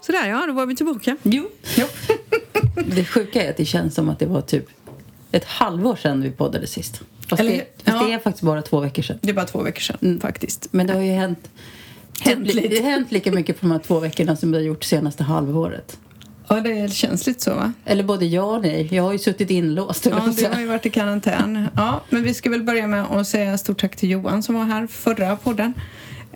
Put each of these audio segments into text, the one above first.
Sådär ja, då var vi tillbaka. Jo. det sjuka är att det känns som att det var typ ett halvår sedan vi poddade sist. Fast, Eller- det, fast ja. det är faktiskt bara två veckor sedan. Det är bara två veckor sedan faktiskt. Men det har ju hänt, Hänt li- det har hänt lika mycket på de här två veckorna som det har gjort senaste halvåret. Ja, det känns lite så va? Eller både ja och nej. Jag har ju suttit inlåst. Ja, säga. har ju varit i karantän. Ja, men vi ska väl börja med att säga stort tack till Johan som var här förra podden.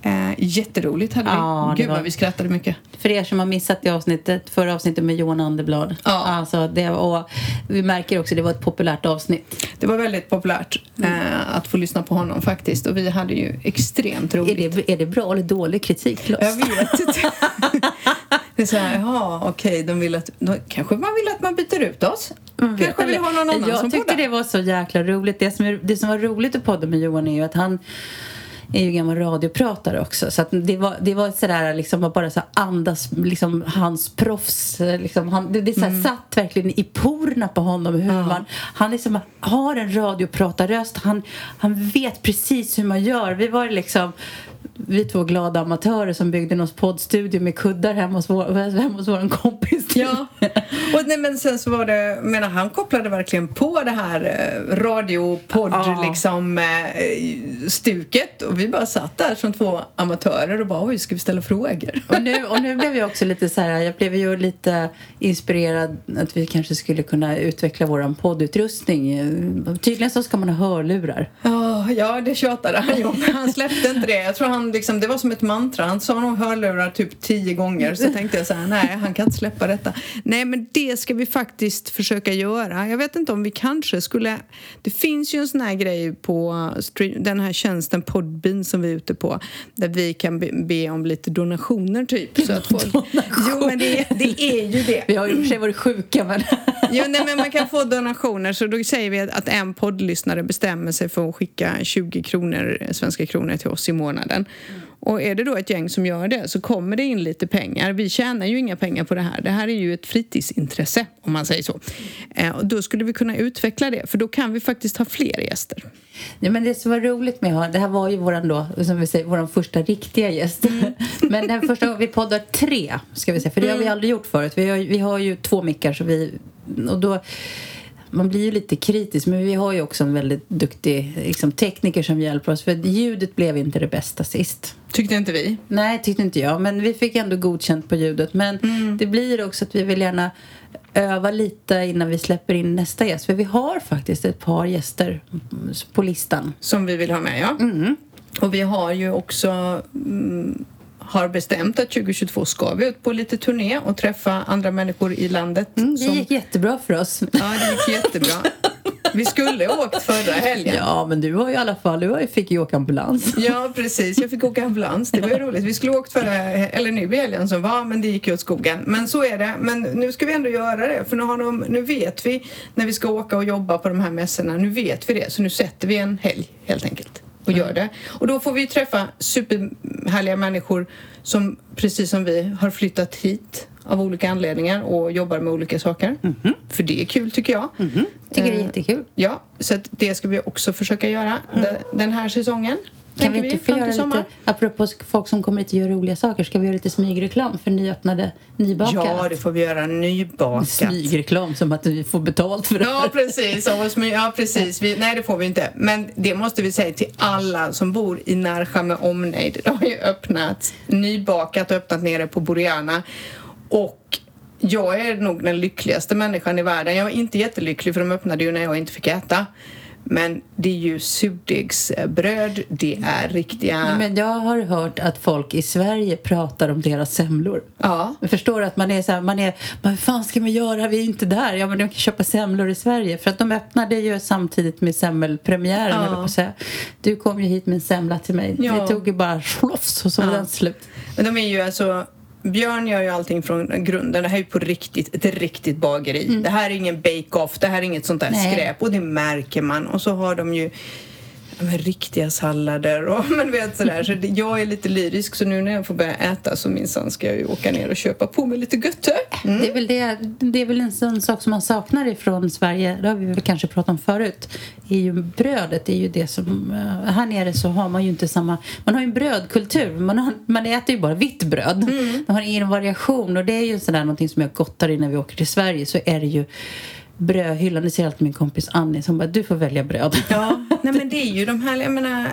Eh, jätteroligt hade vi. Ja, Gud var- vad vi skrattade mycket. För er som har missat det avsnittet, förra avsnittet med Johan Anderblad. Ja. Alltså det, och vi märker också att det var ett populärt avsnitt. Det var väldigt populärt eh, att få lyssna på honom faktiskt och vi hade ju extremt Är roligt. det, är det bra eller dålig kritik oss? Jag vet inte. Det är så här, jaha, okej, de vill att... De, kanske man vill att man byter ut oss. Vet Kanske vill ha någon annan Jag som tyckte det var så jäkla roligt. Det som, är, det som var roligt att podda med Johan är ju att han är ju gammal radiopratare också. Så det var, det var sådär liksom bara så andas liksom hans proffs. Liksom, han, det det så här, satt verkligen i porerna på honom hur man, han liksom har en radiopratarröst. Han, han vet precis hur man gör. Vi var liksom vi två glada amatörer som byggde någon poddstudio med kuddar hemma hos vår, hemma hos vår kompis. Ja, och nej, men sen så var det, menar han kopplade verkligen på det här eh, radiopodd Ja. liksom eh, stuket och vi bara satt där som två amatörer och bara oj, ska vi ställa frågor? Och nu, och nu blev jag också lite så här, jag blev ju lite inspirerad att vi kanske skulle kunna utveckla vår poddutrustning. Tydligen så ska man ha hörlurar. Ja, ja, det tjatade han ju om. Han släppte inte det. Jag tror han liksom, det var som ett mantra. Han sa nog hörlurar typ tio gånger. Så tänkte jag så här, nej, han kan inte släppa detta. Nej, men det ska vi faktiskt försöka göra. Jag vet inte om vi kanske skulle... Det finns ju en sån här grej på stream, den här tjänsten Podbean som vi är ute på. Där vi kan be, be om lite donationer typ. Så att folk, jo, men det, det är ju det. Vi har ju i och för sig varit sjuka men... Jo, nej, men man kan få donationer. Så då säger vi att en poddlyssnare bestämmer sig för att skicka 20 kronor, svenska kronor till oss i månaden. Och är det då ett gäng som gör det så kommer det in lite pengar. Vi tjänar ju inga pengar på det här. Det här är ju ett fritidsintresse om man säger så. Eh, och då skulle vi kunna utveckla det för då kan vi faktiskt ha fler gäster. Ja, men det som var roligt med att- det här var ju våran då, som vi säger, våran första riktiga gäst. Mm. Men den första gången vi poddar tre, ska vi säga, för det har vi aldrig gjort förut. Vi har, vi har ju två mickar så vi, och då man blir ju lite kritisk, men vi har ju också en väldigt duktig liksom, tekniker som hjälper oss. För ljudet blev inte det bästa sist. Tyckte inte vi? Nej, tyckte inte jag. Men vi fick ändå godkänt på ljudet. Men Mm. det blir också att vi vill gärna öva lite innan vi släpper in nästa gäst. För vi har faktiskt ett par gäster på listan. Som vi vill ha med, ja. Och vi har ju också mm, har bestämt att 2022 ska vi ut på lite turné och träffa andra människor i landet. Mm, det som- gick jättebra för oss. Ja, det gick jättebra. Vi skulle ha åkt förra helgen. Ja, men du ju i alla fall, du fick ju åka ambulans. Ja, precis. Jag fick åka ambulans. Det var ju roligt. Vi skulle ha åkt förra, eller nu i helgen som var, men det gick ju åt skogen. Men så är det. Men nu ska vi ändå göra det. För nu, har de, nu vet vi när vi ska åka och jobba på de här mässorna. Nu vet vi det. Så nu sätter vi en helg helt enkelt och gör det. Och då får vi träffa superhärliga människor som precis som vi har flyttat hit av olika anledningar och jobbar med olika saker. För det är kul tycker jag. Tycker det är Eh, jättekul. Ja, så det ska vi också försöka göra de- den här säsongen. Kan vi inte få göra lite, apropå folk som kommer hit och gör roliga saker, ska vi göra lite smygreklam för nyöppnade, nybakat? Ja, det får vi göra nybakat. Smygreklam, som att vi får betalt för det. Ja, precis. Ja, precis. Vi, nej, det får vi inte. Men det måste vi säga till alla som bor i Närsjö med omnejd. Det har ju öppnat nybakat och öppnat nere på Boriana. Och jag är nog den lyckligaste människan i världen. Jag var inte jättelycklig för de öppnade ju när jag inte fick äta. Men det är ju surdegsbröd, det är riktiga... Men jag har hört att folk i Sverige pratar om deras semlor. Ja. Jag förstår att man är så här, man är, men hur fan ska man göra? Vi är inte där. Ja, men de kan köpa semlor i Sverige. För att de öppnade ju samtidigt med semmelpremiären, Ja. på att säga. Du kom ju hit med en semla till mig. Ja. Det tog ju bara slofs och så var Ja. den slut. Men de är ju alltså Björn gör ju allting från grunden. Det här är ju på riktigt, ett riktigt bageri. Det här är ingen bake-off, det här är inget sånt där Nej. skräp och det märker man. Och så har de ju med riktiga sallader och men vet sådär. Så det, jag är lite lyrisk så nu när jag får börja äta så minsann ska jag ju åka ner och köpa på mig lite gött. Mm. Det, är väl det, det är väl en sån sak som man saknar ifrån Sverige, det har vi väl kanske pratat om förut, är ju brödet. är ju det som, uh, här nere så har man ju inte samma, man har ju en brödkultur, man, har, man äter ju bara vitt bröd. Mm. Man har ingen variation och det är ju sådär någonting som jag gottar i när vi åker till Sverige så är det ju brödhyllan. Det säger alltid min kompis Annie som bara, du får välja bröd. Ja, nej men det är ju de här, jag menar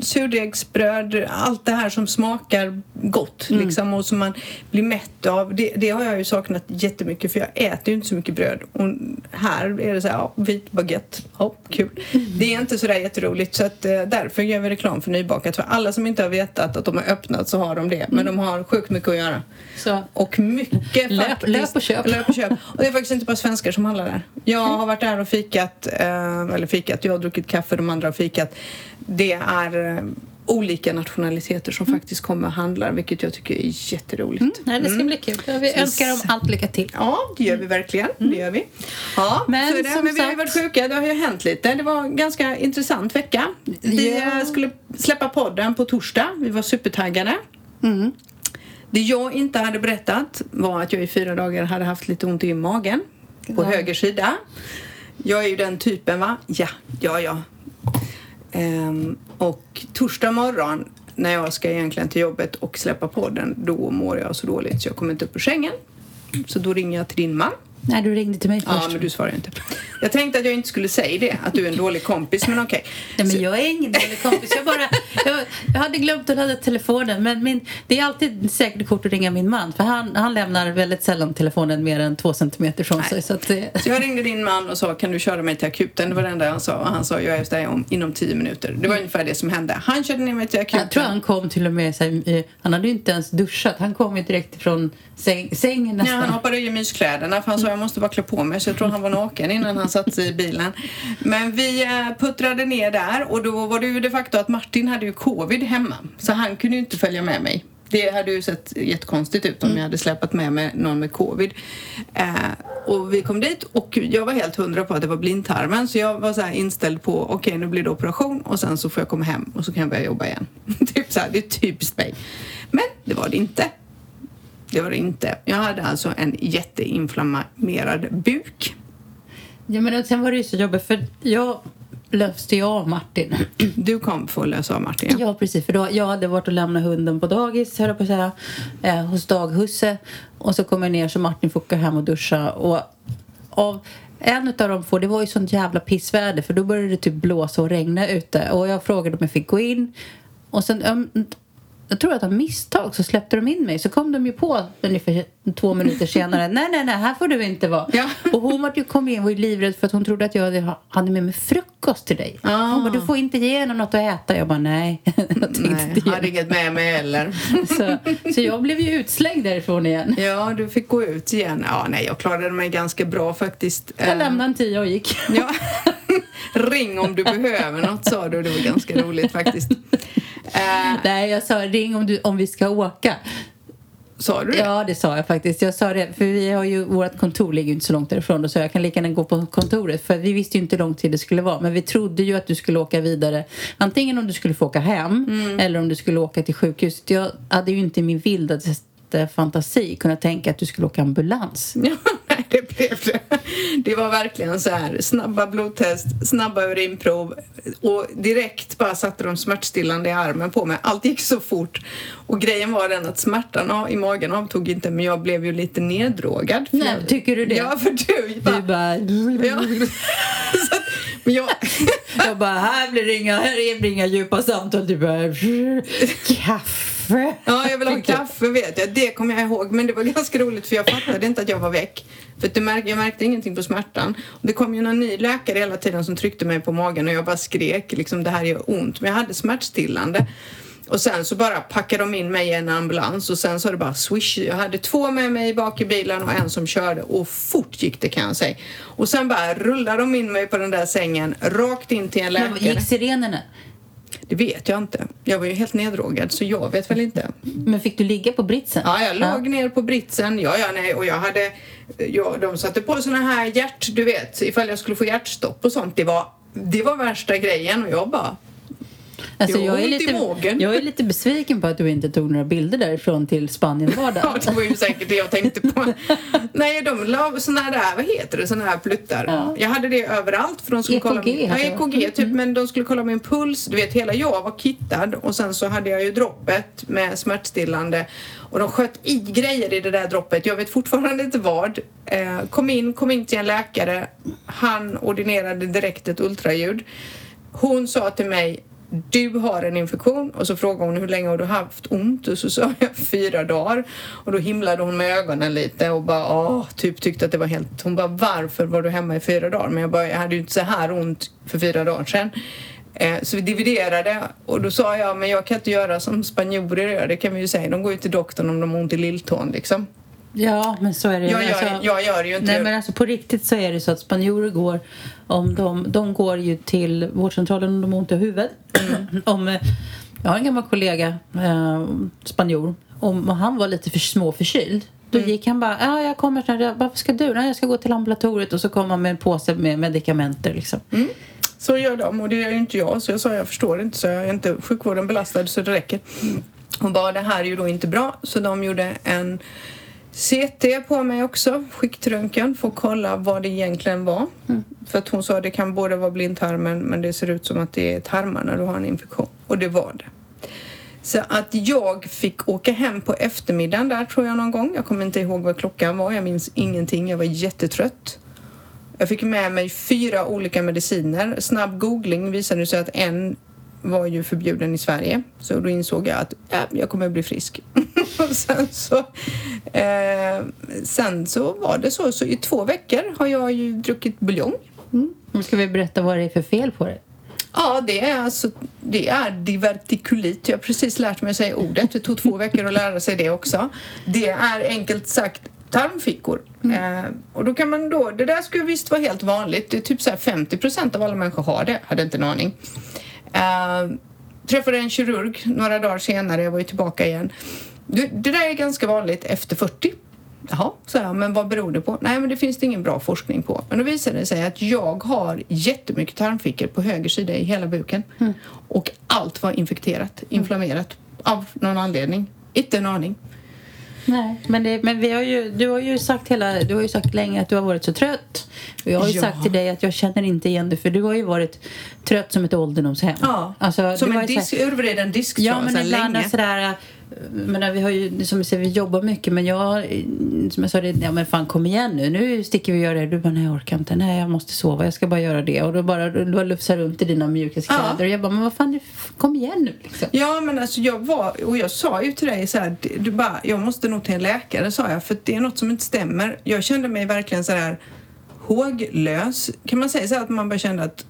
surdegsbröd, allt det här som smakar gott mm. liksom och som man blir mätt av. Det, det, har jag ju saknat jättemycket för jag äter ju inte så mycket bröd. Och här är det så här, ja, vit baguette, ja, kul. Mm. Det är inte så där jätteroligt så att eh, därför gör vi reklam för Nybakat. För alla som inte har vetat att de har öppnat så har de det. Men de har sjukt mycket att göra. Så. Och mycket löp, faktiskt. Löp och köp. Löp och köp. Och det är faktiskt inte bara svenskar som handlar där. Jag har varit där och fikat, eh, eller fikat, jag har druckit kaffe, de andra har fikat. Det är eh, olika nationaliteter som mm. faktiskt kommer och handlar, vilket jag tycker är jätteroligt. Mm. Nej, det ska mm. bli kul. Vi önskar dem allt lycka till. Ja, det gör vi verkligen. Det gör vi. Ja, men, det, men vi har ju varit sjuka. Det har ju hänt lite. Det var en ganska intressant vecka. Vi ja. skulle släppa podden på torsdag. Vi var supertaggade. Mm. Det jag inte hade berättat var att jag i fyra dagar hade haft lite ont i magen på ja. höger sida. Jag är ju den typen, va? Ja, ja, ja. Ehm, och torsdag morgon när jag ska egentligen till jobbet och släppa podden, då mår jag så dåligt så jag kommer inte upp ur sängen. Så då ringer jag till din man Nej, du ringde till mig först. Ja, men du svarade inte. Jag tänkte att jag inte skulle säga det, att du är en dålig kompis, men okej. Okay. Nej, men jag är ingen dålig kompis. Jag, bara, jag, jag hade glömt att ladda telefonen, men min, det är alltid säkert kort att ringa min man, för han, han lämnar väldigt sällan telefonen mer än två centimeter från Nej. sig. Så, att, så jag ringde din man och sa, kan du köra mig till akuten? Det var det enda han sa. Och han sa, jag är efter dig om, inom tio minuter. Det var mm. ungefär det som hände. Han körde ner mig till akuten. Jag tror han kom till och med, så här, han hade ju inte ens duschat. Han kom ju direkt från säng, sängen nästan. Ja, han hoppade i myskläderna för han sa, jag måste bara klä på mig så jag tror han var naken innan han satte sig i bilen. Men vi eh, puttrade ner där och då var det ju de facto att Martin hade ju covid hemma så han kunde ju inte följa med mig. Det hade ju sett jättekonstigt ut om mm. jag hade släpat med mig någon med covid. Eh, och vi kom dit och jag var helt hundra på att det var blindtarmen så jag var så inställd på okej okay, nu blir det operation och sen så får jag komma hem och så kan jag börja jobba igen. typ så här, det är typiskt mig. Men det var det inte. Det var det inte. Jag hade alltså en jätteinflammerad buk. Ja, men sen var det ju så jobbigt för jag löste ju av Martin. Du kom för att lösa av Martin? Ja, precis. För då, jag hade varit och lämnat hunden på dagis, höll på att säga, eh, hos daghusse. Och så kom jag ner så Martin fick gå hem och duscha. Och av en av de få, det var ju sånt jävla pissväder för då började det typ blåsa och regna ute. Och jag frågade om jag fick gå in. Och sen jag tror att av misstag så släppte de in mig. Så kom de ju på ungefär två minuter senare. nej, nej, nej, här får du inte vara. Ja. Och hon var ju, kom in och var ju livrädd för att hon trodde att jag hade med mig frukost till dig. Ah. Hon bara, du får inte ge henne något att äta. Jag bara, nej. jag nej, hade inget med mig heller. så, så jag blev ju utslängd därifrån igen. Ja, du fick gå ut igen. Ja, nej, jag klarade mig ganska bra faktiskt. Jag lämnade en tia och gick. ja. Ring om du behöver något, sa du. Det var ganska roligt faktiskt. Uh, Nej, jag sa ring om, du, om vi ska åka. Sa du det? Ja, det sa jag faktiskt. Jag sa det, för vi har ju, vårt kontor ligger ju inte så långt därifrån. Då sa jag kan lika gärna gå på kontoret. För vi visste ju inte hur lång tid det skulle vara. Men vi trodde ju att du skulle åka vidare. Antingen om du skulle få åka hem mm. eller om du skulle åka till sjukhuset. Jag hade ju inte i min vildaste fantasi kunnat tänka att du skulle åka ambulans. Det blev det. Det var verkligen så här snabba blodtest, snabba urinprov och direkt bara satte de smärtstillande i armen på mig. Allt gick så fort. Och grejen var den att smärtan i magen avtog inte men jag blev ju lite neddrogad. Nej, jag, tycker du det? Ja, för du bara... Du bara... Ja. så, men jag... jag bara, här blir det inga, här blir inga djupa samtal. Du bara... Kaffe. Ja, jag vill ha kaffe vet jag. Det kommer jag ihåg. Men det var ganska roligt för jag fattade inte att jag var väck. För det märk jag märkte ingenting på smärtan. Det kom ju någon ny läkare hela tiden som tryckte mig på magen och jag bara skrek liksom det här gör ont. Men jag hade smärtstillande. Och sen så bara packade de in mig i en ambulans och sen så det bara swish. Jag hade två med mig bak i bilen och en som körde och fort gick det kan jag säga. Och sen bara rullade de in mig på den där sängen rakt in till en läkare. Men gick sirenerna? Det vet jag inte. Jag var ju helt neddrogad så jag vet väl inte. Men fick du ligga på britsen? Ja, jag låg ja. ner på britsen. Ja, ja, nej. Och jag hade... Ja, de satte på såna här hjärt... Du vet, ifall jag skulle få hjärtstopp och sånt. Det var det var värsta grejen och jag bara Alltså, jag, är lite, jag är lite besviken på att du inte tog några bilder därifrån till Ja, Spanien-vardagen. det var ju säkert det jag tänkte på. Nej, de la såna där, vad heter det, såna här pluttar. Ja. Jag hade det överallt för de skulle EKG kolla min, ja, hade du. EKG typ, men de skulle kolla min puls. Du vet, hela jag var kittad och sen så hade jag ju droppet med smärtstillande och de sköt i grejer i det där droppet. Jag vet fortfarande inte vad. Eh, kom in, kom in till en läkare. Han ordinerade direkt ett ultraljud. Hon sa till mig du har en infektion och så frågade hon hur länge har du haft ont? Och så sa jag fyra dagar. Och då himlade hon med ögonen lite och bara åh, typ tyckte att det var helt hon bara varför var du hemma i fyra dagar? Men jag bara jag hade ju inte så här ont för fyra dagar sedan. Eh, så vi dividerade och då sa jag men jag kan inte göra som spanjorer gör det kan vi ju säga. De går ju till doktorn om de har ont i lilltån liksom. Ja, men så är det jag gör, Alltså- jag gör ju inte Nej men alltså på riktigt så är det så att spanjorer går om de, de går ju till vårdcentralen om de har ont i huvudet. Mm. om, eh, jag har en gammal kollega, eh, spanjor, om han var lite för småförkyld. Då Mm. gick han bara, ja jag kommer snart, varför ska du? Nej jag ska gå till ambulatoriet och så kom han med en påse med medikamenter liksom. Mm. Så gör de och det gör ju inte jag. Så jag sa jag förstår inte så jag är inte sjukvården belastad så det räcker. Hon bara det här är ju då inte bra så de gjorde en CT på mig också, skiktröntgen för att kolla vad det egentligen var. För att hon sa det kan både vara blindtarmen men det ser ut som att det är tarmarna när du har en infektion. Och det var det. Så att jag fick åka hem på eftermiddagen där tror jag någon gång. Jag kommer inte ihåg vad klockan var, jag minns ingenting. Jag var jättetrött. Jag fick med mig fyra olika mediciner. Snabb googling visade sig att en var ju förbjuden i Sverige. Så då insåg jag att ja, jag kommer bli frisk. och sen så, eh, sen så var det så. Så i två veckor har jag ju druckit buljong. Nu ska vi berätta vad det är för fel på det. Ja, det är alltså det är divertikulit. Jag har precis lärt mig att säga ordet. Det tog två veckor att lära sig det också. Det är enkelt sagt tarmfickor. Eh, och då kan man då, det där skulle visst vara helt vanligt. Det är typ så här 50 procent av alla människor har det. Hade inte en aning. Eh, träffade en kirurg några dagar senare. Jag var ju tillbaka igen. Det, det där är ganska vanligt efter 40. Jaha, så jag, men vad beror det på? Nej, men det finns det ingen bra forskning på. Men då visade det sig att jag har jättemycket tarmfickor på höger sida i hela buken. Och allt var infekterat, inflammerat av någon anledning. Inte en aning. Nej, men, det, men vi har ju, du har ju sagt hela, du har ju sagt länge att du har varit så trött. Och jag har ju Ja. sagt till dig att jag känner inte igen dig för du har ju varit trött som ett ålderdomshem. Ja, Alltså, som en så här- disk, urvriden disktrasa Ja, men ibland länge. sådär... Men vi har ju, som vi säger, vi jobbar mycket men jag, som jag sa, det, ja men fan kom igen nu, nu sticker vi och gör det. Du bara, nej jag orkar inte, nej jag måste sova, jag ska bara göra det. Och då bara, du bara lufsar runt i dina mjukiskläder. Ja. Och jag bara, men vad fan, kom igen nu liksom. Ja, men alltså jag var, och jag sa ju till dig så här, du bara, jag måste nog till en läkare, sa jag, för det är något som inte stämmer. Jag kände mig verkligen så här håglös. Kan man säga så här att man bara kände att,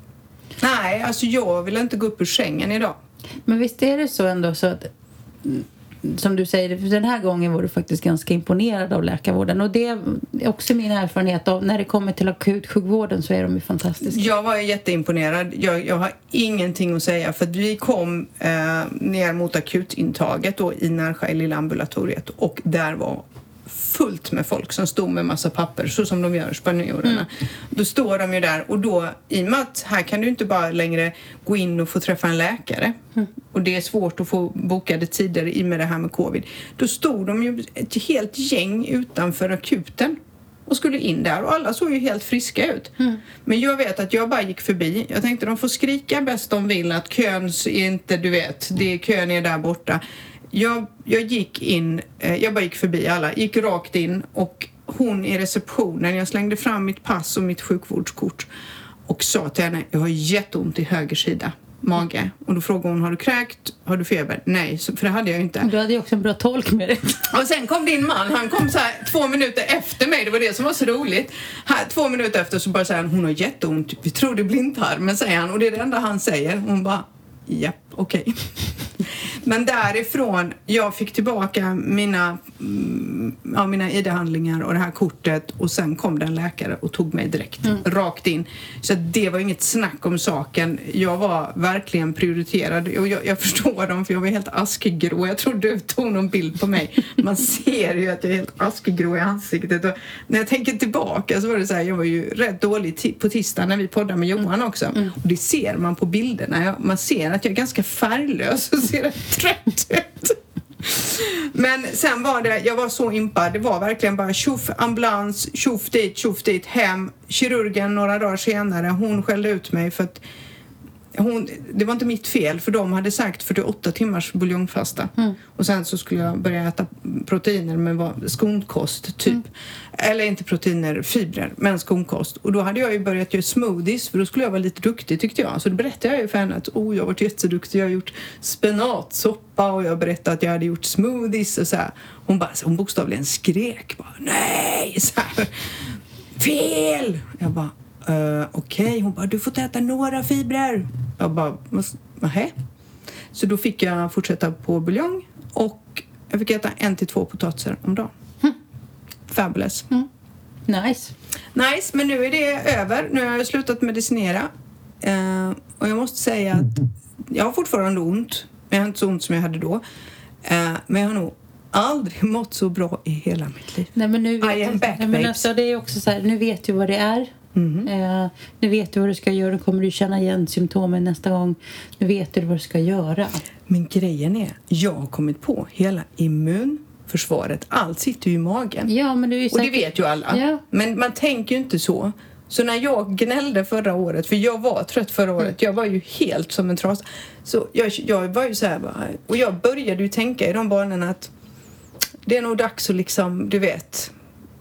nej, alltså jag vill inte gå upp ur sängen idag. Men visst är det så ändå så att som du säger, för den här gången var du faktiskt ganska imponerad av läkarvården och det är också min erfarenhet av när det kommer till akutsjukvården så är de ju fantastiska. Jag var jätteimponerad. Jag, jag har ingenting att säga för att vi kom eh, ner mot akutintaget då i Närsjö i lilla ambulatoriet och där var fullt med folk som stod med massa papper så som de gör spanjorerna. Då står de ju där och då i och med att här kan du inte bara längre gå in och få träffa en läkare och det är svårt att få bokade tider i och med det här med covid. Då stod de ju ett helt gäng utanför akuten och skulle in där och alla såg ju helt friska ut. Men jag vet att jag bara gick förbi. Jag tänkte de får skrika bäst de vill att kön är inte, du vet, det är kön är där borta. Jag, jag gick in, eh, jag bara gick förbi alla, gick rakt in och hon i receptionen, jag slängde fram mitt pass och mitt sjukvårdskort och sa till henne, jag har jätteont i höger sida mage. Och då frågade hon, har du kräkt? Har du feber? Nej, för det hade jag inte. Du hade ju också en bra tolk med dig. Och sen kom din man, han kom så här två minuter efter mig, det var det som var så roligt. Här, två minuter efter så bara säger han, hon har jätteont, vi tror det är blindtarmen säger han och det är det enda han säger. Hon bara, japp, okej. Men därifrån, jag fick tillbaka mina, mm, ja, mina ID-handlingar och det här kortet och sen kom det en läkare och tog mig direkt, Mm. rakt in. Så det var inget snack om saken. Jag var verkligen prioriterad och jag, jag förstår dem för jag var helt askgrå. Jag tror du tog någon bild på mig. Man ser ju att jag är helt askgrå i ansiktet. Och när jag tänker tillbaka så var det så här, jag var ju rätt dålig på tisdag när vi poddade med Johan också. Och det ser man på bilderna. Man ser att jag är ganska färglös och ser rätt trött ut. Men sen var det, jag var så impad, det var verkligen bara tjoff ambulans, tjoff dit, tjoff dit, hem. Kirurgen några dagar senare, hon skällde ut mig för att hon, det var inte mitt fel för de hade sagt 48 timmars buljongfasta. Och sen så skulle jag börja äta proteiner med vad- skonkost typ. Eller inte proteiner, fibrer, men skonkost. Och då hade jag ju börjat göra smoothies för då skulle jag vara lite duktig tyckte jag. Så då berättade jag ju för henne att oh, jag har varit jätteduktig, jag har gjort spenatsoppa och jag berättade att jag hade gjort smoothies och så här. Hon bara, hon bokstavligen skrek bara nej! Så här. Fel! Jag bara, uh, okej. Hon bara, du får inte äta några fibrer. Jag bara, "Vad- nähä? Så då fick jag fortsätta på buljong och jag fick äta en till två potatisar om dagen. Fabulous. Nice. Nice, men nu är det över. Nu har jag slutat medicinera. Eh, och jag måste säga att jag har fortfarande ont. Men jag har inte så ont som jag hade då. Eh, men jag har nog aldrig mått så bra i hela mitt liv. Nej, men nu vet I am back, Nej, men alltså, det är också så här, nu vet du vad det är. Mhm. Eh, nu vet du vad du ska göra. Nu kommer du känna igen symptomen nästa gång. Nu vet du vad du ska göra. Men grejen är, jag har kommit på hela immunförsvaret. Allt sitter ju i magen. Ja, men du är ju Och det vet ju alla. Ja. Men man tänker ju inte så. Så när jag gnällde förra året, för jag var trött förra året, jag var ju helt som en trasa. Så jag, jag var ju så här bara, och jag började ju tänka i de banorna att det är nog dags att liksom, du vet,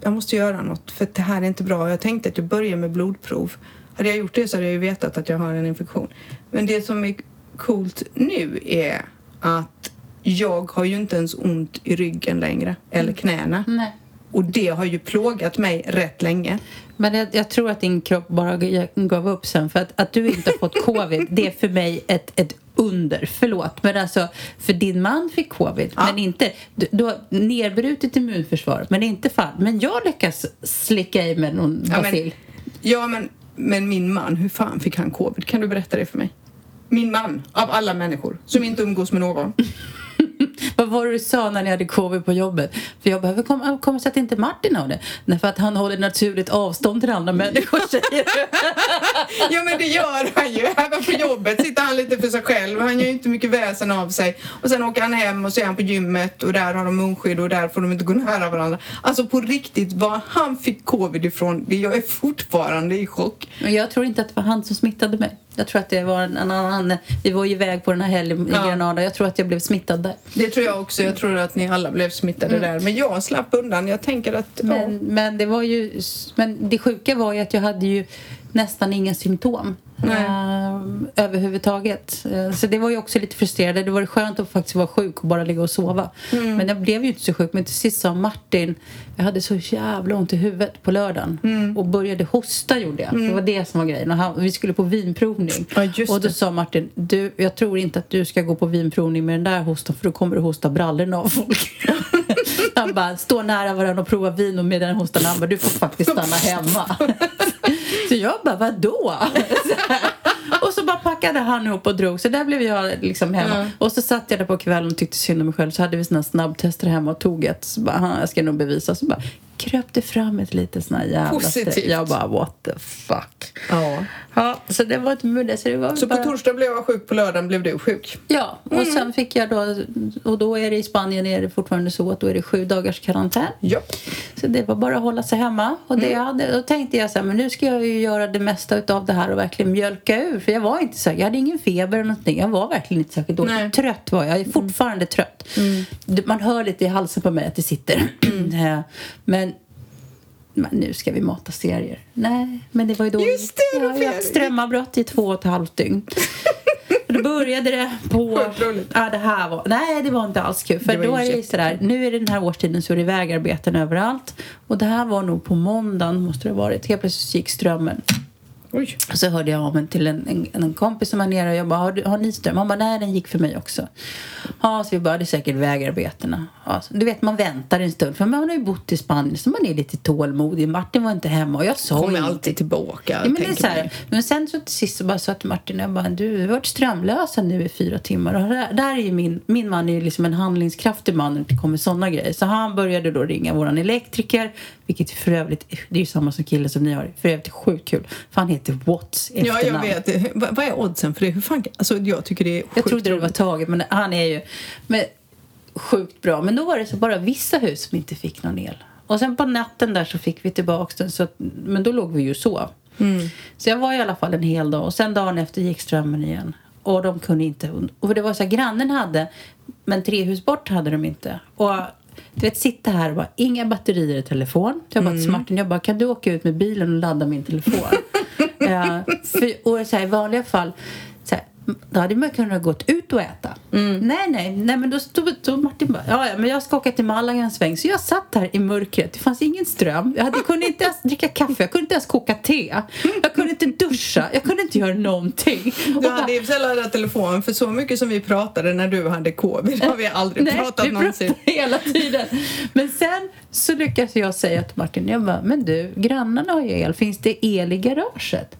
jag måste göra något för det här är inte bra. Jag tänkte att jag börjar med blodprov. Hade jag gjort det så hade jag ju vetat att jag har en infektion. Men det som är coolt nu är att jag har ju inte ens ont i ryggen längre, eller knäna. Nej. Och det har ju plågat mig rätt länge. Men jag, jag tror att din kropp bara gav upp sen. För att, att du inte har fått covid, det är för mig ett, ett under. Förlåt. Men alltså, för din man fick covid. Ja. Men inte, du, du har nedbrutet immunförsvar. Men inte fan. Men jag lyckas slicka i med någon Ja, men, bacill. ja, men, men min man, hur fan fick han covid? Kan du berätta det för mig? Min man, av alla människor, som inte umgås med någon. Vad var det du sa när ni hade covid på jobbet? För jag behöver komma, kommer sig att inte Martin har det. Nej, för att han håller naturligt avstånd till andra människor, säger du. Ja men det gör han ju. Även på jobbet sitter han lite för sig själv. Han gör ju inte mycket väsen av sig. Och sen åker han hem och så är han på gymmet och där har de munskydd och där får de inte gå nära varandra. Alltså på riktigt, var han fick covid ifrån, jag är fortfarande i chock. Men jag tror inte att det var han som smittade mig. Jag tror att det var en annan. Vi var ju iväg på den här helgen i Ja. Granada. Jag tror att jag blev smittad där. Det tror jag också. Jag tror att ni alla blev smittade där. Men jag slapp undan. Jag tänker att... ja. Men, men det var ju... Men det sjuka var ju att jag hade ju nästan inga symptom. Eh, överhuvudtaget. Eh, så det var ju också lite frustrerande. Det var skönt att faktiskt vara sjuk och bara ligga och sova. Mm. Men jag blev ju inte så sjuk. Men till sist sa Martin, jag hade så jävla ont i huvudet på lördagen. Mm. Och började hosta gjorde jag. Det var det som var grejen. Och han, vi skulle på vinprovning. Ja, och då sa Martin, du, jag tror inte att du ska gå på vinprovning med den där hostan för då kommer du hosta brallorna av folk. Han bara, stå nära varandra och prova vin och med den hostan. Han bara, du får faktiskt stanna hemma. Så jag bara, vadå? Och så bara packade han ihop och drog. Så där blev jag liksom hemma. Ja. Och så satt jag där på kvällen och tyckte synd om mig själv. Så hade vi såna snabbtester hemma och tog ett. Så bara, "Aha, jag ska nog bevisa. Så bara kröp det fram ett litet sån här jävla Positivt. streck. Jag bara, what the fuck. Ja. Ja, så det var ett mudde. Så, det var Så på bara... torsdag blev jag sjuk, på lördagen blev du sjuk. Ja, och Mm. sen fick jag då, och då är det i Spanien är det fortfarande så att då är det sju dagars karantän. Ja. Så det var bara att hålla sig hemma. Och det jag hade, då tänkte jag så här, men nu ska jag ju göra det mesta av det här och verkligen mjölka ur. För jag var inte så, jag hade ingen feber eller någonting. Jag var verkligen inte särskilt dålig. Nej. Trött var jag. Jag är fortfarande trött. Det- Man hör lite i halsen på mig att det sitter. Eh, men, men nu ska vi mata serier. Nej, men det var ju då... Just det, jag det haft strömavbrott i två och ett halvt dygn. Då började det på... Ja, det här var... Nej, det var inte alls kul. För då är det sådär, nu är det den här årstiden så är det vägarbeten överallt. Och det här var nog på måndagen måste det ha varit. Helt plötsligt gick strömmen. Oj. Så hörde jag av mig till en, en, en kompis som var nere och jag bara, har, du- har ni ström? Han bara, nej den gick för mig också. Ja, så vi är säkert vägarbetena. Ja, så, du vet, man väntar en stund för man har ju bott i Spanien så man är lite tålmodig. Martin var inte hemma och jag sa Kommer ingenting. alltid tillbaka. Ja, men, det är så här, men sen så till sist så bara sa till Martin, jag bara, du har varit strömlösa nu i fyra timmar. Och där, där är ju min, min man är ju liksom en handlingskraftig man när det kommer sådana grejer. Så han började då ringa våran elektriker, vilket för övrigt, det är ju samma som killen som ni har, för övrigt sjukt kul. För han heter Watts i Ja, jag efternamn. vet. Vad är oddsen för det? Hur fan, alltså, jag tycker det är Jag sjukt trodde det var taget, men han är ju men, sjukt bra. Men då var det så bara vissa hus som inte fick någon el. Och sen på natten där så fick vi tillbaka den, så men då låg vi ju så. Mm. Så jag var i alla fall en hel dag och sen dagen efter gick strömmen igen. Och de kunde inte, och det var så här, grannen hade, men tre hus bort hade de inte. Och du vet, sitta här och bara, inga batterier i telefon. Så jag bara till Martin, jag bara, kan du åka ut med bilen och ladda min telefon? Ja, för, och så här, i vanliga fall, så här, då hade man kunnat gått ut och äta. Nej, nej, nej, men då stod, stod Martin bara, ja, ja, men jag ska åka till Malaga en sväng. Så jag satt här i mörkret, det fanns ingen ström. Jag hade, kunde inte ens dricka kaffe, jag kunde inte ens koka te. Jag kunde inte duscha, jag kunde inte göra någonting. Du hade och för sig laddat telefonen för så mycket som vi pratade när du hade covid har vi aldrig Nej, pratat vi någonsin. pratar hela tiden. Men sen så lyckas jag säga till Martin, jag bara, men du, grannarna har ju el, finns det el i garaget?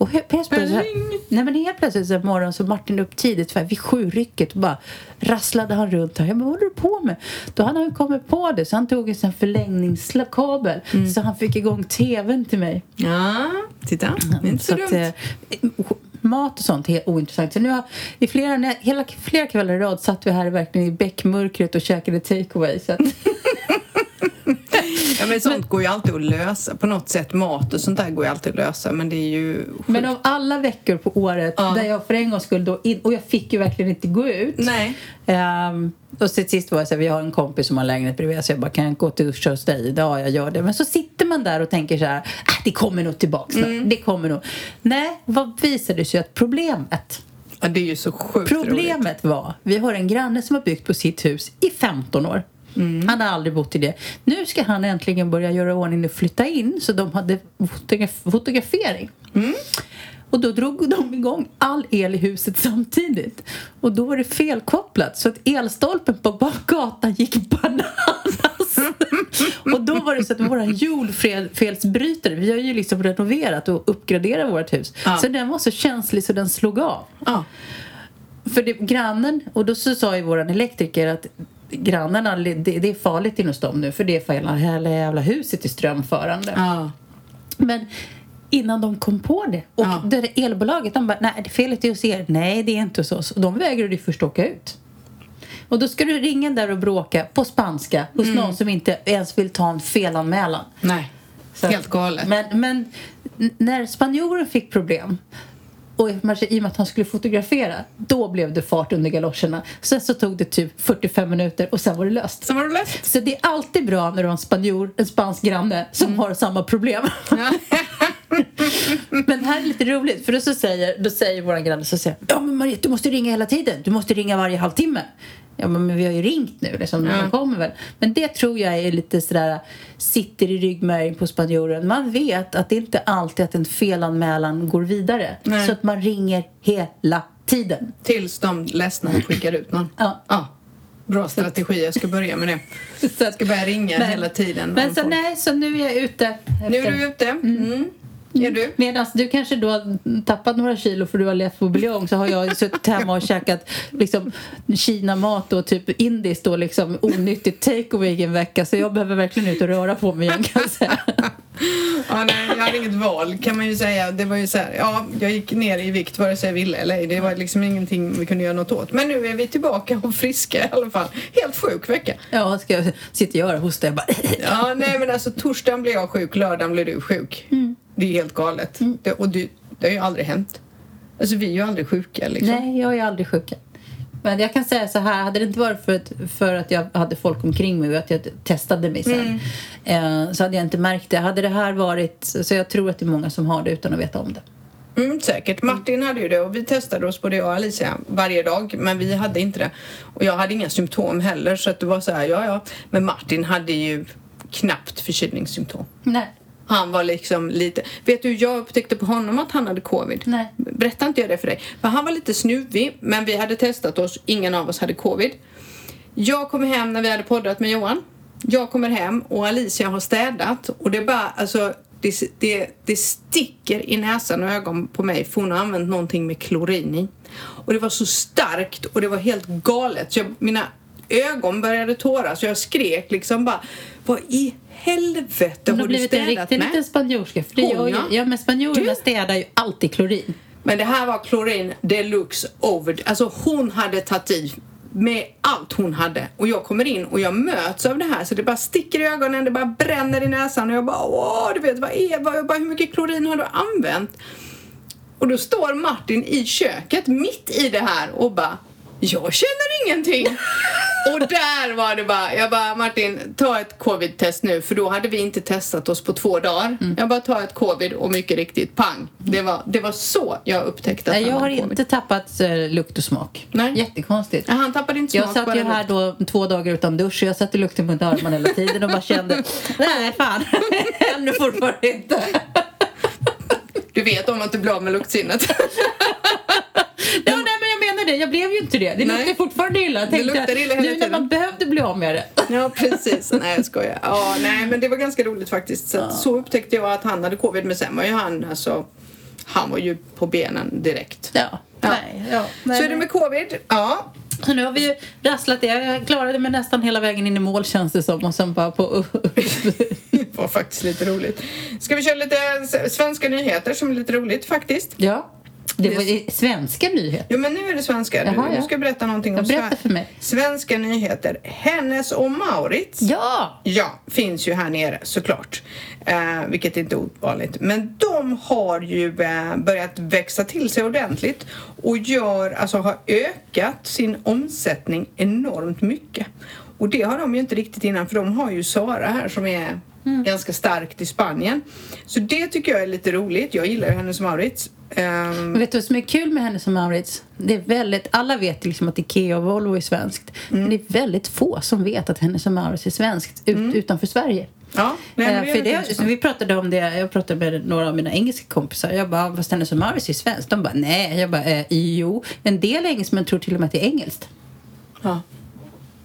Och helt plötsligt, så nej men helt plötsligt så här morgon så Martin upp tidigt för vid sjurycket och bara rasslade han runt här. Jag bara, vad håller du på med? Då hade han kommit på det så han tog en sån förlängningskabel så han fick igång tvn till mig. Ja, titta. Det är inte så, Så att, dumt. eh, mat och sånt är ointressant. Så nu har, i flera, hela, flera kvällar i rad satt vi här verkligen i bäckmörkret och käkade takeaway. Så att, Ja, men sånt går ju alltid att lösa på något sätt. Mat och sånt där går ju alltid att lösa men det är ju men av alla veckor på året Ja. där jag för en gång skulle då in, och jag fick ju verkligen inte gå ut. Nej. Ehm, och till sist var jag så här, vi har en kompis som har lägenhet bredvid så jag bara, kan jag gå och duscha hos dig? Ja, jag gör det. Men så sitter man där och tänker så här, äh, det kommer nog tillbaka snart. Mm. Det kommer nog. Nej, vad visade sig att problemet Ja, det är ju så sjukt roligt. Problemet var, vi har en granne som har byggt på sitt hus i 15 år. Mm. Han har aldrig bott i det. Nu ska han äntligen börja göra ordning och flytta in så de hade fotograf- fotografering. Mm. Och då drog de igång all el i huset samtidigt. Och då var det felkopplat så att elstolpen på gatan gick bananas. och då var det så att vår jordfelsbrytare, vi har ju liksom renoverat och uppgraderat vårt hus. Ja. Så den var så känslig så den slog av. Ja. För det, grannen, och då så sa ju våran elektriker att grannarna, det, det är farligt inne hos dem nu för det är för hela, hela jävla huset är strömförande. Ja. Men innan de kom på det och Ja. det där elbolaget de bara, nej felet är hos er. Nej det är inte hos oss. Och de vägrade ju först åka ut. Och då ska du ringa där och bråka på spanska hos Mm. någon som inte ens vill ta en felanmälan. Nej. Så- Helt galet. Men, men när spanjoren fick problem och i och med att han skulle fotografera, då blev det fart under galoscherna. Sen så tog det typ 45 minuter och sen var det löst. Så var det lätt. Så det är alltid bra när du har en spanjor, en spansk granne som Mm. har samma problem. Ja. Men här är lite roligt, för då, så säger, då säger vår granne så säger Ja men Mariette, du måste ringa hela tiden. Du måste ringa varje halvtimme. Ja men, vi har ju ringt nu, liksom, Ja. de kommer väl. Men det tror jag är lite sådär, sitter i ryggmärgen på spanjoren. Man vet att det inte alltid att en felanmälan går vidare. Nej. Så att man ringer hela tiden. Tills de ledsna skickar ut någon. Ja. ja. Bra strategi. Jag ska börja med det. Jag ska börja ringa Men- hela tiden. Men så folk. nej, så nu är jag ute. Nu är efter- du ute. Mm. Är du? Medan du kanske då har tappat några kilo för du har levt på buljong så har jag suttit hemma och käkat liksom Kina-mat och typ indiskt och liksom onyttigt takeaway en vecka så jag behöver verkligen ut och röra på mig igen kan jag säga. Ja, nej, jag hade inget val kan man ju säga. Det var ju så här, ja, jag gick ner i vikt vare sig jag ville eller ej. Det var liksom ingenting vi kunde göra något åt. Men nu är vi tillbaka och friska i alla fall. Helt sjuk vecka. Ja, ska jag sitta jag och hosta jag bara Ja, nej men alltså torsdagen blev jag sjuk, lördagen blev du sjuk. Det är helt galet. Det, och det, det har ju aldrig hänt. Alltså vi är ju aldrig sjuka liksom. Nej, jag är aldrig sjuk. Men jag kan säga så här, hade det inte varit för att, för att jag hade folk omkring mig och att jag testade mig sen eh, så hade jag inte märkt det. Hade det här varit, så jag tror att det är många som har det utan att veta om det. Mm, säkert. Martin hade ju det och vi testade oss både jag och Alicia varje dag men vi hade inte det. Och jag hade inga symptom heller så att det var så här, ja ja. Men Martin hade ju knappt förkylningssymptom. Nej. Han var liksom lite... Vet du, jag upptäckte på honom att han hade covid. Nej. Berättade inte jag det för dig? För han var lite snuvig, men vi hade testat oss. Ingen av oss hade covid. Jag kom hem när vi hade poddat med Johan. Jag kommer hem och Alicia har städat och det är bara, alltså det, det, det sticker i näsan och ögon på mig för hon har använt någonting med klorin i. Och det var så starkt och det var helt galet. Så jag, mina ögon började tåras jag skrek liksom bara Vad i helvete Hon har har du blivit en städat riktig med? liten spanjorska. För det Hon, gör ju, ja. ja, men spanjorerna städar ju alltid klorin. Men det här var klorin deluxe over. Alltså hon hade tagit i med allt hon hade. Och jag kommer in och jag möts av det här så det bara sticker i ögonen, det bara bränner i näsan och jag bara åh, du vet vad är vad? Jag bara, hur mycket klorin har du använt? Och då står Martin i köket mitt i det här och bara jag känner ingenting. Och där var det bara, jag bara Martin, ta ett covid-test nu för då hade vi inte testat oss på två dagar. Jag bara ta ett covid och mycket riktigt pang. Det var, det var så jag upptäckte att Nej, jag har covid. inte tappat eh, lukt och smak. Nej. Jättekonstigt. Ja, Han tappade inte smak Jag satt ju här då två dagar utan dusch och jag satt och luktade mot armarna hela tiden och bara kände nej fan, ännu fortfarande inte. Du vet om att du blir av med luktsinnet. Nej, det, jag blev ju inte det. Det luktar fortfarande illa. Jag Det tänkte, luktar illa hela nu när man behövde bli av med det. ja, precis. Nej, jag skojar. Ja, nej, men det var ganska roligt faktiskt. Så, att så upptäckte jag att han hade covid, men sen var ju han alltså... Han var ju på benen direkt. Ja, Ja. nej, ja. Så är det med covid. Ja. Så nu har vi ju rasslat det. Jag klarade mig nästan hela vägen in i mål känns det som. Och sen bara på... Det var faktiskt lite roligt. Ska vi köra lite svenska nyheter som är lite roligt faktiskt? ja. Det var det är svenska nyheter. Jo, men nu är det svenska. Jaha, du, ja. du ska berätta någonting om berätta för mig. svenska nyheter. Hennes och Maurits. Ja! Ja, finns ju här nere såklart. Eh, vilket är inte ovanligt. Men de har ju eh, börjat växa till sig ordentligt och gör, alltså har ökat sin omsättning enormt mycket. Och det har de ju inte riktigt innan för de har ju Sara här som är ganska starkt i Spanien. Så det tycker jag är lite roligt. Jag gillar ju hennes Maurits. Men vet du vad som är kul med henne som Maurits? Det är väldigt, alla vet liksom att Ikea och Volvo är svenskt. Mm. Men det är väldigt få som vet att hennes och Maurits är svenskt ut, utanför Sverige. ja, nej, Eh, det för det, intressant. vi pratade om det, jag pratade med några av mina engelska kompisar. Jag bara, fast hennes och Maurits är svenskt. De bara, nej. Jag bara, eh, jo. En del engelsmän tror till och med att det är engelskt. Ja.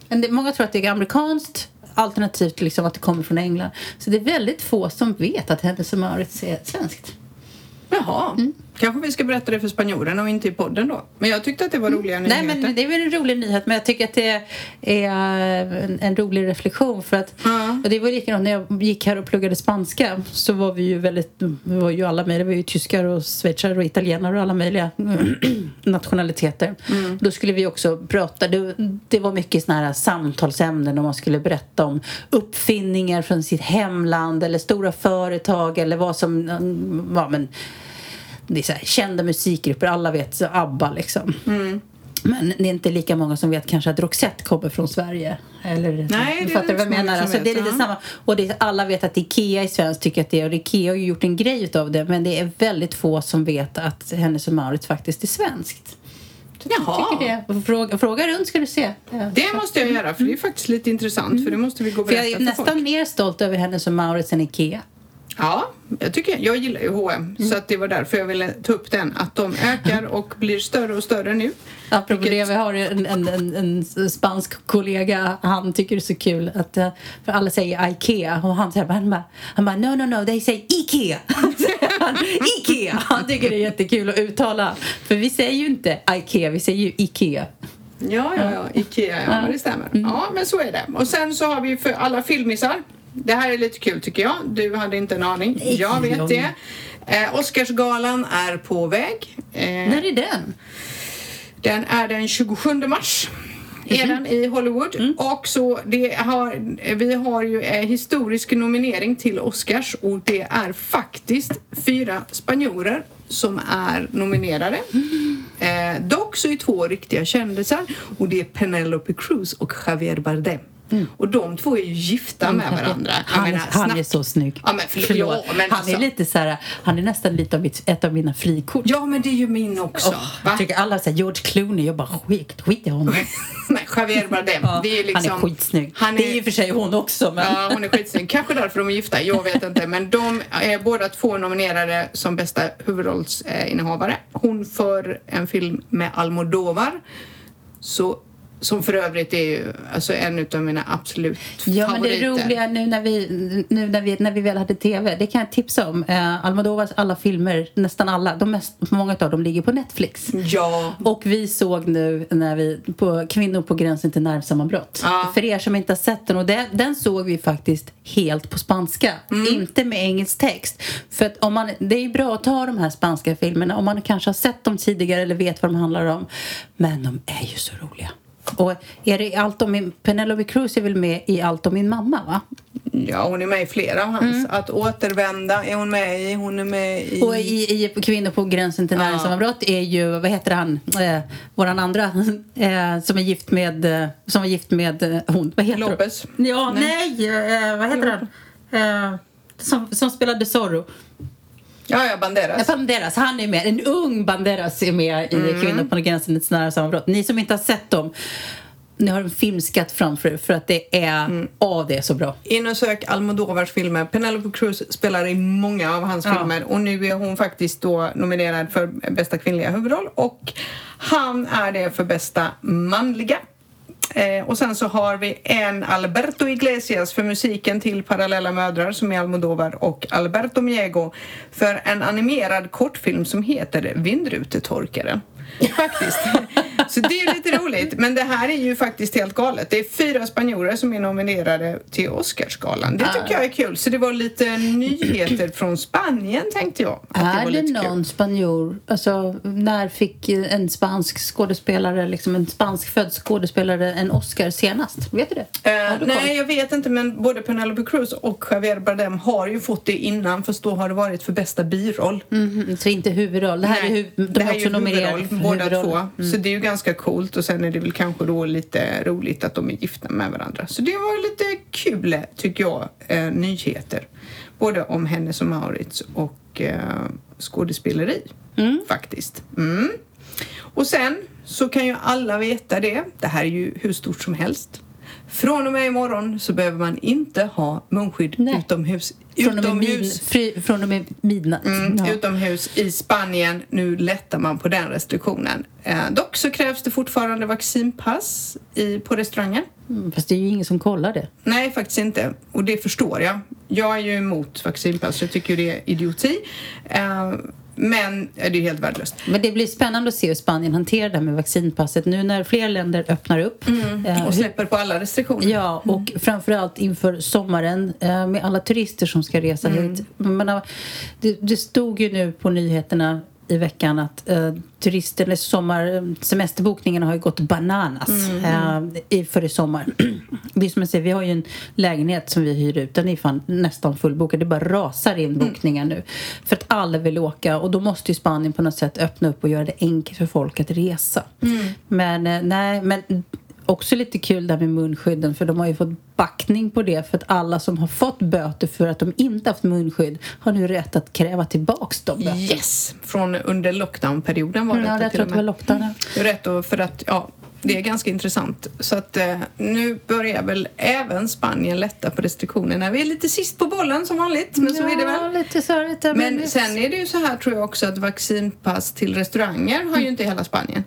En många tror att det är amerikanskt alternativt liksom att det kommer från England. Så det är väldigt få som vet att hennes och Maurits är svenskt. Jaha, Mm. Kanske vi ska berätta det för spanjorerna och inte i podden då. Men jag tyckte att det var roliga Nej, nyheter. men det är väl en rolig nyhet, men jag tycker att det är en, en rolig reflektion. För att, Ja. och det var likadant när jag gick här och pluggade spanska så var vi ju väldigt, vi var ju alla möjliga, det var ju tyskar och schweizare och italienare och alla möjliga nationaliteter. Då skulle vi också prata, det, det var mycket sådana här samtalsämnen om man skulle berätta om uppfinningar från sitt hemland eller stora företag eller vad som, ja men det är så här, kända musikgrupper, alla vet så ABBA liksom. Men det är inte lika många som vet kanske att Roxette kommer från Sverige. Eller, Nej, det du fattar inte vad jag menar. Alltså, det är lite ja. samma. Och det, alla vet att Ikea är svenskt, tycker att det är. Och Ikea har ju gjort en grej av det. Men det är väldigt få som vet att Hennes och Mauritz faktiskt är svenskt. Jaha. Det. Fråga, fråga runt ska du se. Ja. Det måste jag göra för det är faktiskt lite intressant för det måste vi gå och För jag berätta är nästan folk. mer stolt över Hennes och Mauritz än Ikea. Ja, jag tycker jag gillar ju H&M Mm. så att det var därför jag ville ta upp den att de ökar och blir större och större nu. Apropå Vilket- det, vi har en, en, en, en spansk kollega, han tycker det är så kul att, eh, för alla säger Ikea och han säger han bara, han bara no no no, they say Ikea. Han, Ikea! Han tycker det är jättekul att uttala. För vi säger ju inte Ikea, vi säger ju Ikea. Ja, ja, ja, Ikea, ja, det stämmer. Mm. Ja, men så är det. Och sen så har vi för alla filmisar. Det här är lite kul tycker jag. Du hade inte en aning. Jag vet det. Eh, Oscarsgalan är på väg. Eh, När är den? Den är den 27 mars. Är den i Hollywood. Och så det har, vi har ju eh, historisk nominering till Oscars och det är faktiskt fyra spanjorer som är nominerade. Eh, dock så är två riktiga kändisar och det är Penelope Cruz och Javier Bardem. Och de två är ju gifta med varandra. Han, menar, han är så snygg. Ja, men förlåt. Ja, men han alltså. är lite så här, han är nästan lite av mitt, ett av mina frikort. Ja, men det är ju min också. Va? jag tycker alla säger George Clooney, jag bara skit, skit i honom. Nej, Javier Bardem. Ja, det är ju liksom, Han är skitsnygg. Han Det är är, ju för sig hon också men... Ja, hon är skitsnygg. Kanske därför de är gifta, jag vet inte. Men de är båda två nominerade som bästa huvudrollsinnehavare. Hon för en film med Almodovar. Så, som för övrigt är ju alltså en av mina absolut Ja, men favoriter. det roliga nu när vi, nu när vi, när vi väl hade TV, det kan jag tipsa om. Eh, Almodovas alla filmer, nästan alla, de mest, många av dem ligger på Netflix. Ja. Och vi såg nu när vi på Kvinnor på gränsen till nervsammanbrott. Ja. För er som inte har sett den, och den, den såg vi faktiskt helt på spanska. Mm. Inte med engelsk text. För att om man, det är bra att ta de här spanska filmerna om man kanske har sett dem tidigare eller vet vad de handlar om. Men de är ju så roliga. Och är det allt om min, Penelope Cruz är väl med i Allt om min mamma va? ja, hon är med i flera av hans. Att återvända är hon med i. Hon är med i... Och i, i Kvinnor på gränsen till Ja. näringssammanbrott är ju, vad heter han, eh, våran andra eh, som är gift med, eh, som var gift med eh, hon, vad heter Lopez. hon? Ja, nej, eh, vad heter han? Eh, som, som spelade Zorro. Ja, ja, Banderas. Ja, Banderas, han är med. En ung Banderas är med i Mm. Kvinnor på gränsen till näringssammanbrott. Ni som inte har sett dem, ni har en filmskatt framför er för att det är, Mm. åh det är så bra. In och sök Almodovars filmer. Penelope Cruz spelar i många av hans Ja. filmer och nu är hon faktiskt då nominerad för bästa kvinnliga huvudroll och han är det för bästa manliga. Eh, och sen så har vi en Alberto Iglesias för musiken till Parallella mödrar som är Almodovar och Alberto Miego för en animerad kortfilm som heter Vindrutetorkaren. Faktiskt. Så det är lite roligt. Men det här är ju faktiskt helt galet. Det är fyra spanjorer som är nominerade till Oscarsgalan. Det tycker jag är kul. Så det var lite nyheter från Spanien tänkte jag. Att är var det lite kul. någon spanjor, alltså när fick en spansk skådespelare, liksom en spanskfödd skådespelare en Oscar senast? Vet du det? Eh, du koll? nej, jag vet inte, men både Penelope Cruz och Javier Bardem har ju fått det innan, fast då har det varit för bästa biroll. Mhm, så inte huvudroll. Det här är, Nej, hu- de är också ju nominerade huvudroll, båda två. Så det är ju ganska coolt och sen är det väl kanske då lite roligt att de är gifta med varandra. Så det var lite kul, tycker jag, eh, nyheter. Både om Hennes och Maurits och eh, skådespeleri, faktiskt. Mm. Och sen så kan ju alla veta det, det här är ju hur stort som helst. Från och med imorgon så behöver man inte ha munskydd Nej. utomhus. Från utomhus. fri, från och med midnatt. Mm, Ja. Utomhus i Spanien. Nu lättar man på den restriktionen. Eh, dock så krävs det fortfarande vaccinpass i, på restaurangen. Mm, Fast det är ju ingen som kollar det. Nej, faktiskt inte. Och det förstår jag. Jag är ju emot vaccinpass, jag tycker det är idioti. Eh, men det är helt värdelöst. Men det blir spännande att se hur Spanien hanterar det här med vaccinpasset nu när fler länder öppnar upp. Eh, Och släpper på alla restriktioner. Ja, och framförallt inför sommaren eh, med alla turister som ska resa hit. Jag menar, det, det stod ju nu på nyheterna i veckan att eh, turister, eller sommar, semesterbokningarna har ju gått bananas eh, i, för i sommar. det är som jag säger, vi har ju en lägenhet som vi hyr ut, den är fan nästan fullbokad. Det bara rasar in bokningar nu. För att alla vill åka och då måste ju Spanien på något sätt öppna upp och göra det enkelt för folk att resa. Men eh, nej, men också lite kul där med munskydden för de har ju fått backning på det för att alla som har fått böter för att de inte haft munskydd har nu rätt att kräva tillbaks de böterna. Yes! Från under lockdownperioden var det Ja, jag tror att det var lockdown. ja. Rätt för att, ja, det är ganska intressant. Så att eh, nu börjar väl även Spanien lätta på restriktionerna. Vi är lite sist på bollen som vanligt, men så är det Ja, väl. lite så lite, Men det- sen är det ju så här tror jag också att vaccinpass till restauranger har ju inte hela Spanien.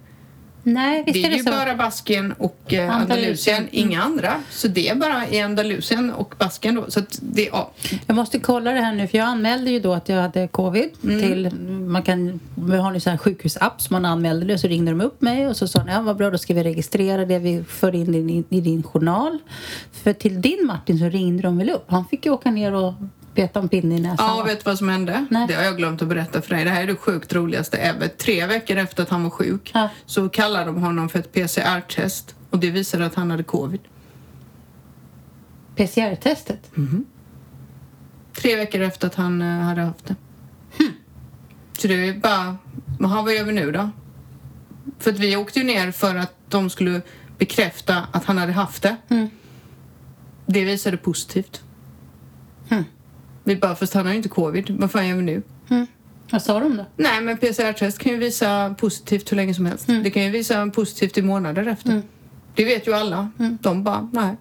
Nej, visst Det är är det ju så. bara Baskien och eh, Andalusien. Andalusien, inga andra. Så det är bara i Andalusien och Baskien då. Så det, ja. Jag måste kolla det här nu för jag anmälde ju då att jag hade covid Mm. till, man kan, vi har nu så här sjukhusapp så man anmälde det så ringde de upp mig och så sa de, ja vad bra då ska vi registrera det, vi för in det i, i din journal. För till din Martin så ringde de väl upp, han fick ju åka ner och peta en pinne i näsan. Ja, vet du vad som hände? Nej. Det har jag glömt att berätta för dig. Det här är det sjukt roligaste ever. Tre veckor efter att han var sjuk Ja. så kallade de honom för ett PCR-test och det visade att han hade covid. PCR-testet? Tre veckor efter att han eh, hade haft det. Hm. Så det är bara... Vad har vi gör vi nu då? För att vi åkte ju ner för att de skulle bekräfta att han hade haft det. Mm. Det visade positivt. Hmm. Vi bara, fast han har ju inte covid. Vad fan gör vi nu? Mm. Vad sa de då? Nej, men PCR-test kan ju visa positivt hur länge som helst. Det kan ju visa positivt i månader efter. Mm. Det vet ju alla. De bara, nej.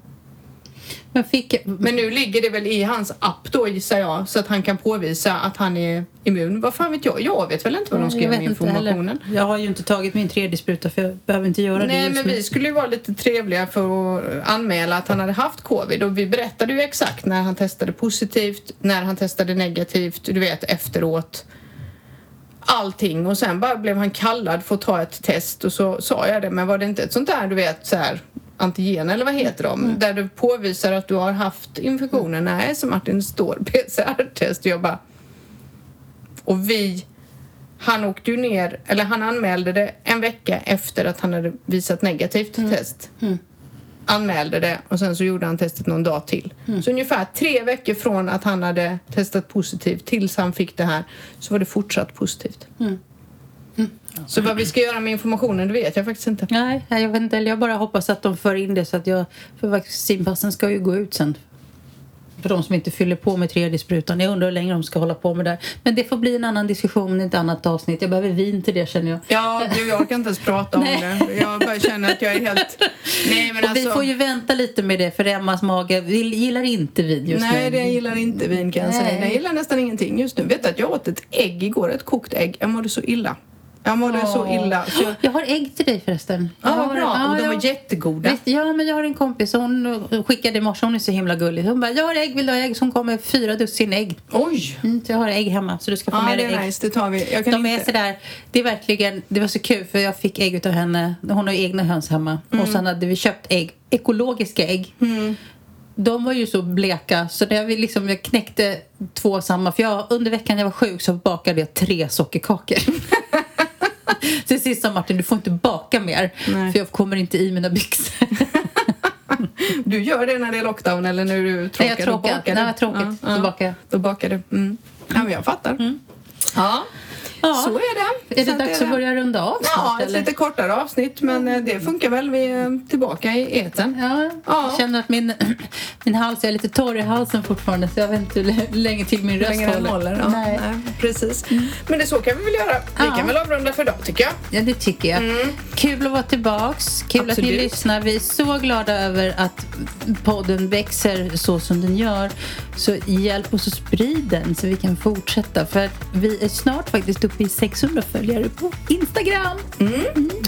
Men fick... Men nu ligger det väl i hans app då gissar jag så att han kan påvisa att han är immun. Vad fan vet jag? Jag vet väl inte vad de ska jag göra med vet inte heller. informationen. Jag har ju inte tagit min tredje spruta för jag behöver inte göra det Nej, men nu. vi skulle ju vara lite trevliga för att anmäla att han hade haft covid och vi berättade ju exakt när han testade positivt, när han testade negativt, du vet efteråt. Allting och sen bara blev han kallad för att ta ett test och så sa jag det, men var det inte ett sånt där du vet så här antigen eller vad heter de? Där du påvisar att du har haft infektionen. Nej, så Martin står PCR-test jag bara och vi han åkte ju ner, eller han anmälde det en vecka efter att han hade visat negativt test. Anmälde det och sen så gjorde han testet någon dag till. Så ungefär tre veckor från att han hade testat positivt tills han fick det här så var det fortsatt positivt. Så vad vi ska göra med informationen det vet jag faktiskt inte. Nej, nej, jag vet inte. Eller Jag bara hoppas att de för in det så att jag... För vaccinpassen ska ju gå ut sen. För de som inte fyller på med tredje sprutan. Jag undrar hur länge de ska hålla på med det. Men det får bli en annan diskussion, ett annat avsnitt. Jag behöver vin till det känner jag. Ja, du, jag kan inte ens prata om Nej. det. Jag bara känner att jag är helt... Nej, men Och alltså... vi får ju vänta lite med det för Emmas mage vi gillar inte vin just Nej, nu. det jag gillar inte vin kan jag Nej. säga. Jag gillar nästan ingenting just nu. Vet du att jag åt ett ägg igår, ett kokt ägg. Jag mådde så illa. Jag mådde så illa. Så jag... Jag har ägg till dig förresten. Ja, Jag vad bra. och de jag- var jättegoda. Visst, ja, men jag har en kompis hon skickade i morse, hon är så himla gullig. Hon bara, jag har ägg, vill du ha ägg? Så hon kom med fyra dussin ägg. Oj! Mm, så jag har ägg hemma så du ska få Ja, med det dig är ägg. nice. Det tar vi. Jag kan De är inte... sådär, det är verkligen, det var så kul för jag fick ägg utav henne. Hon har ju egna höns hemma. Mm. Och sen hade vi köpt ägg, ekologiska ägg. De var ju så bleka så när jag liksom, jag knäckte två samma. För jag, under veckan jag var sjuk så bakade jag tre sockerkakor. Till sist sa Martin, du får inte baka mer. Nej. För jag kommer inte i mina byxor. Du gör det när det är lockdown eller när du Nej, tråkig? jag Då tråkar. bakar Nej, jag tråkigt. Ja, Då ja. bakar jag. Då bakar du. Mm. Ja, men jag fattar. Ja. Ja. så är det. Är det dags är att börja runda av Ja, snart? ett eller? lite kortare avsnitt men eh, det funkar väl. Vi är tillbaka i etern. Ja, Ja. jag känner att min, min hals är lite torr i halsen fortfarande så jag vet inte hur länge till min röst länge den håller. Ja, Nej. nej, precis. Men det så kan vi väl göra. Vi Ja. kan väl avrunda för idag tycker jag. Ja, det tycker jag. Kul att vara tillbaks. Kul att Absolut. ni lyssnar. Vi är så glada över att podden växer så som den gör. Så hjälp oss att sprida den så vi kan fortsätta. För att vi är snart faktiskt uppe i 600 följare på Instagram.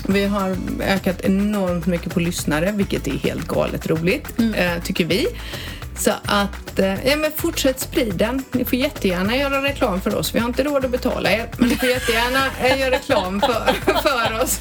Vi har ökat enormt mycket på lyssnare, vilket är helt galet roligt, eh, tycker vi. Så att, eh, ja men fortsätt sprida den. Ni får jättegärna göra reklam för oss. Vi har inte råd att betala er, men ni får jättegärna eh, göra reklam för, för oss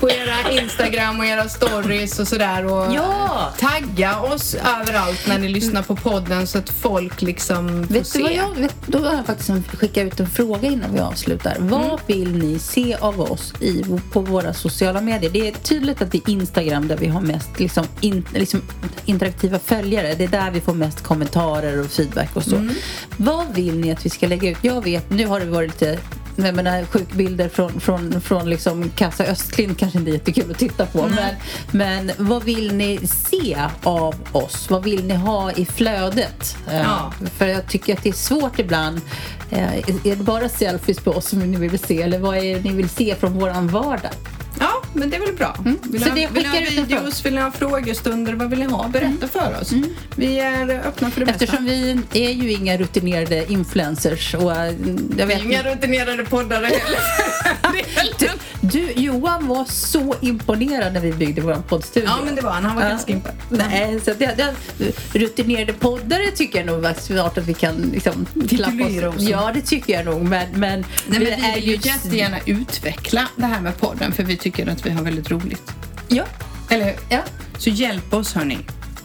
på era Instagram och era stories och sådär. Och Ja! Tagga oss överallt när ni lyssnar på podden så att folk liksom får Vet se. du vad jag, vet, då har jag faktiskt en- skicka ut en fråga innan vi avslutar. Vad vill ni se av oss i, på våra sociala medier? Det är tydligt att det är Instagram där vi har mest liksom, in, liksom, interaktiva följare. Det är där vi får mest kommentarer och feedback och så. Vad vill ni att vi ska lägga ut? Jag vet, nu har det varit lite jag menar, sjukbilder från, från, från liksom Kassa Östlind kanske inte är jättekul att titta på. Men, men vad vill ni se av oss? Vad vill ni ha i flödet? Eh, Ja. För jag tycker att det är svårt ibland. Eh, Är det bara selfies på oss som ni vill se eller vad är det ni vill se från våran vardag? Ja, men det är väl bra. Vill, Mm. Så ni ha, det vill ha videos, vill ni ha frågestunder, vad vill ni ha? Berätta för oss. Vi är öppna för det. Eftersom vi är ju inga rutinerade influencers och eh, jag Vi vet inga rutinerade poddare heller. du, du, Johan var så imponerad när vi byggde vår poddstudio. ja, men det var han. Han var Ja. ganska imponerad. Nej, så det, det, rutinerade poddare tycker jag nog var snart att vi kan liksom Titulera oss. Ja, det tycker jag nog. Men, men, Nej, men vi är vill ju jättegärna utveckla det här med podden för vi tycker att vi har väldigt roligt. Ja, Eller hur? ja. Så hjälp oss hörni.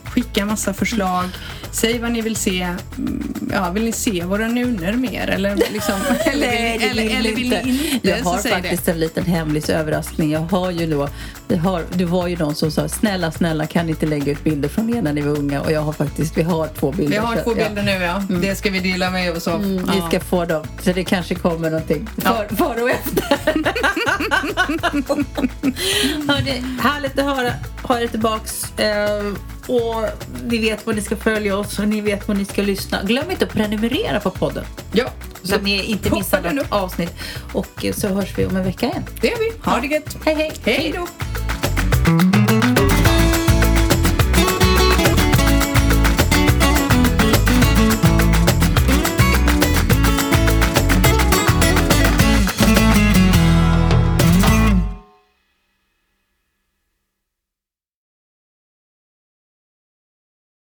Skicka massa förslag. Säg vad ni vill se. Mm, Ja, vill ni se våra nuner mer? Eller, liksom, eller, Nej, vill, det eller, eller vill ni inte? Jag har faktiskt en liten hemlig överraskning. Jag har ju då, det, har, det var ju någon som sa snälla, snälla kan ni inte lägga ut bilder från er när ni var unga? Och jag har faktiskt, vi har två det. bilder. Vi har två ja. bilder nu ja. Det ska vi dela med oss av. Mm, Vi ska få dem, så det kanske kommer någonting för, före och efter. Hörni, härligt att höra. ha er tillbaks. Eh, och ni vet var ni ska följa oss och ni vet var ni ska lyssna. Glöm inte att prenumerera på podden. Ja, Så att ni inte missar något upp. avsnitt. Och så hörs vi om en vecka igen. Det gör vi. Ha det gött. Hej hej! Hej då!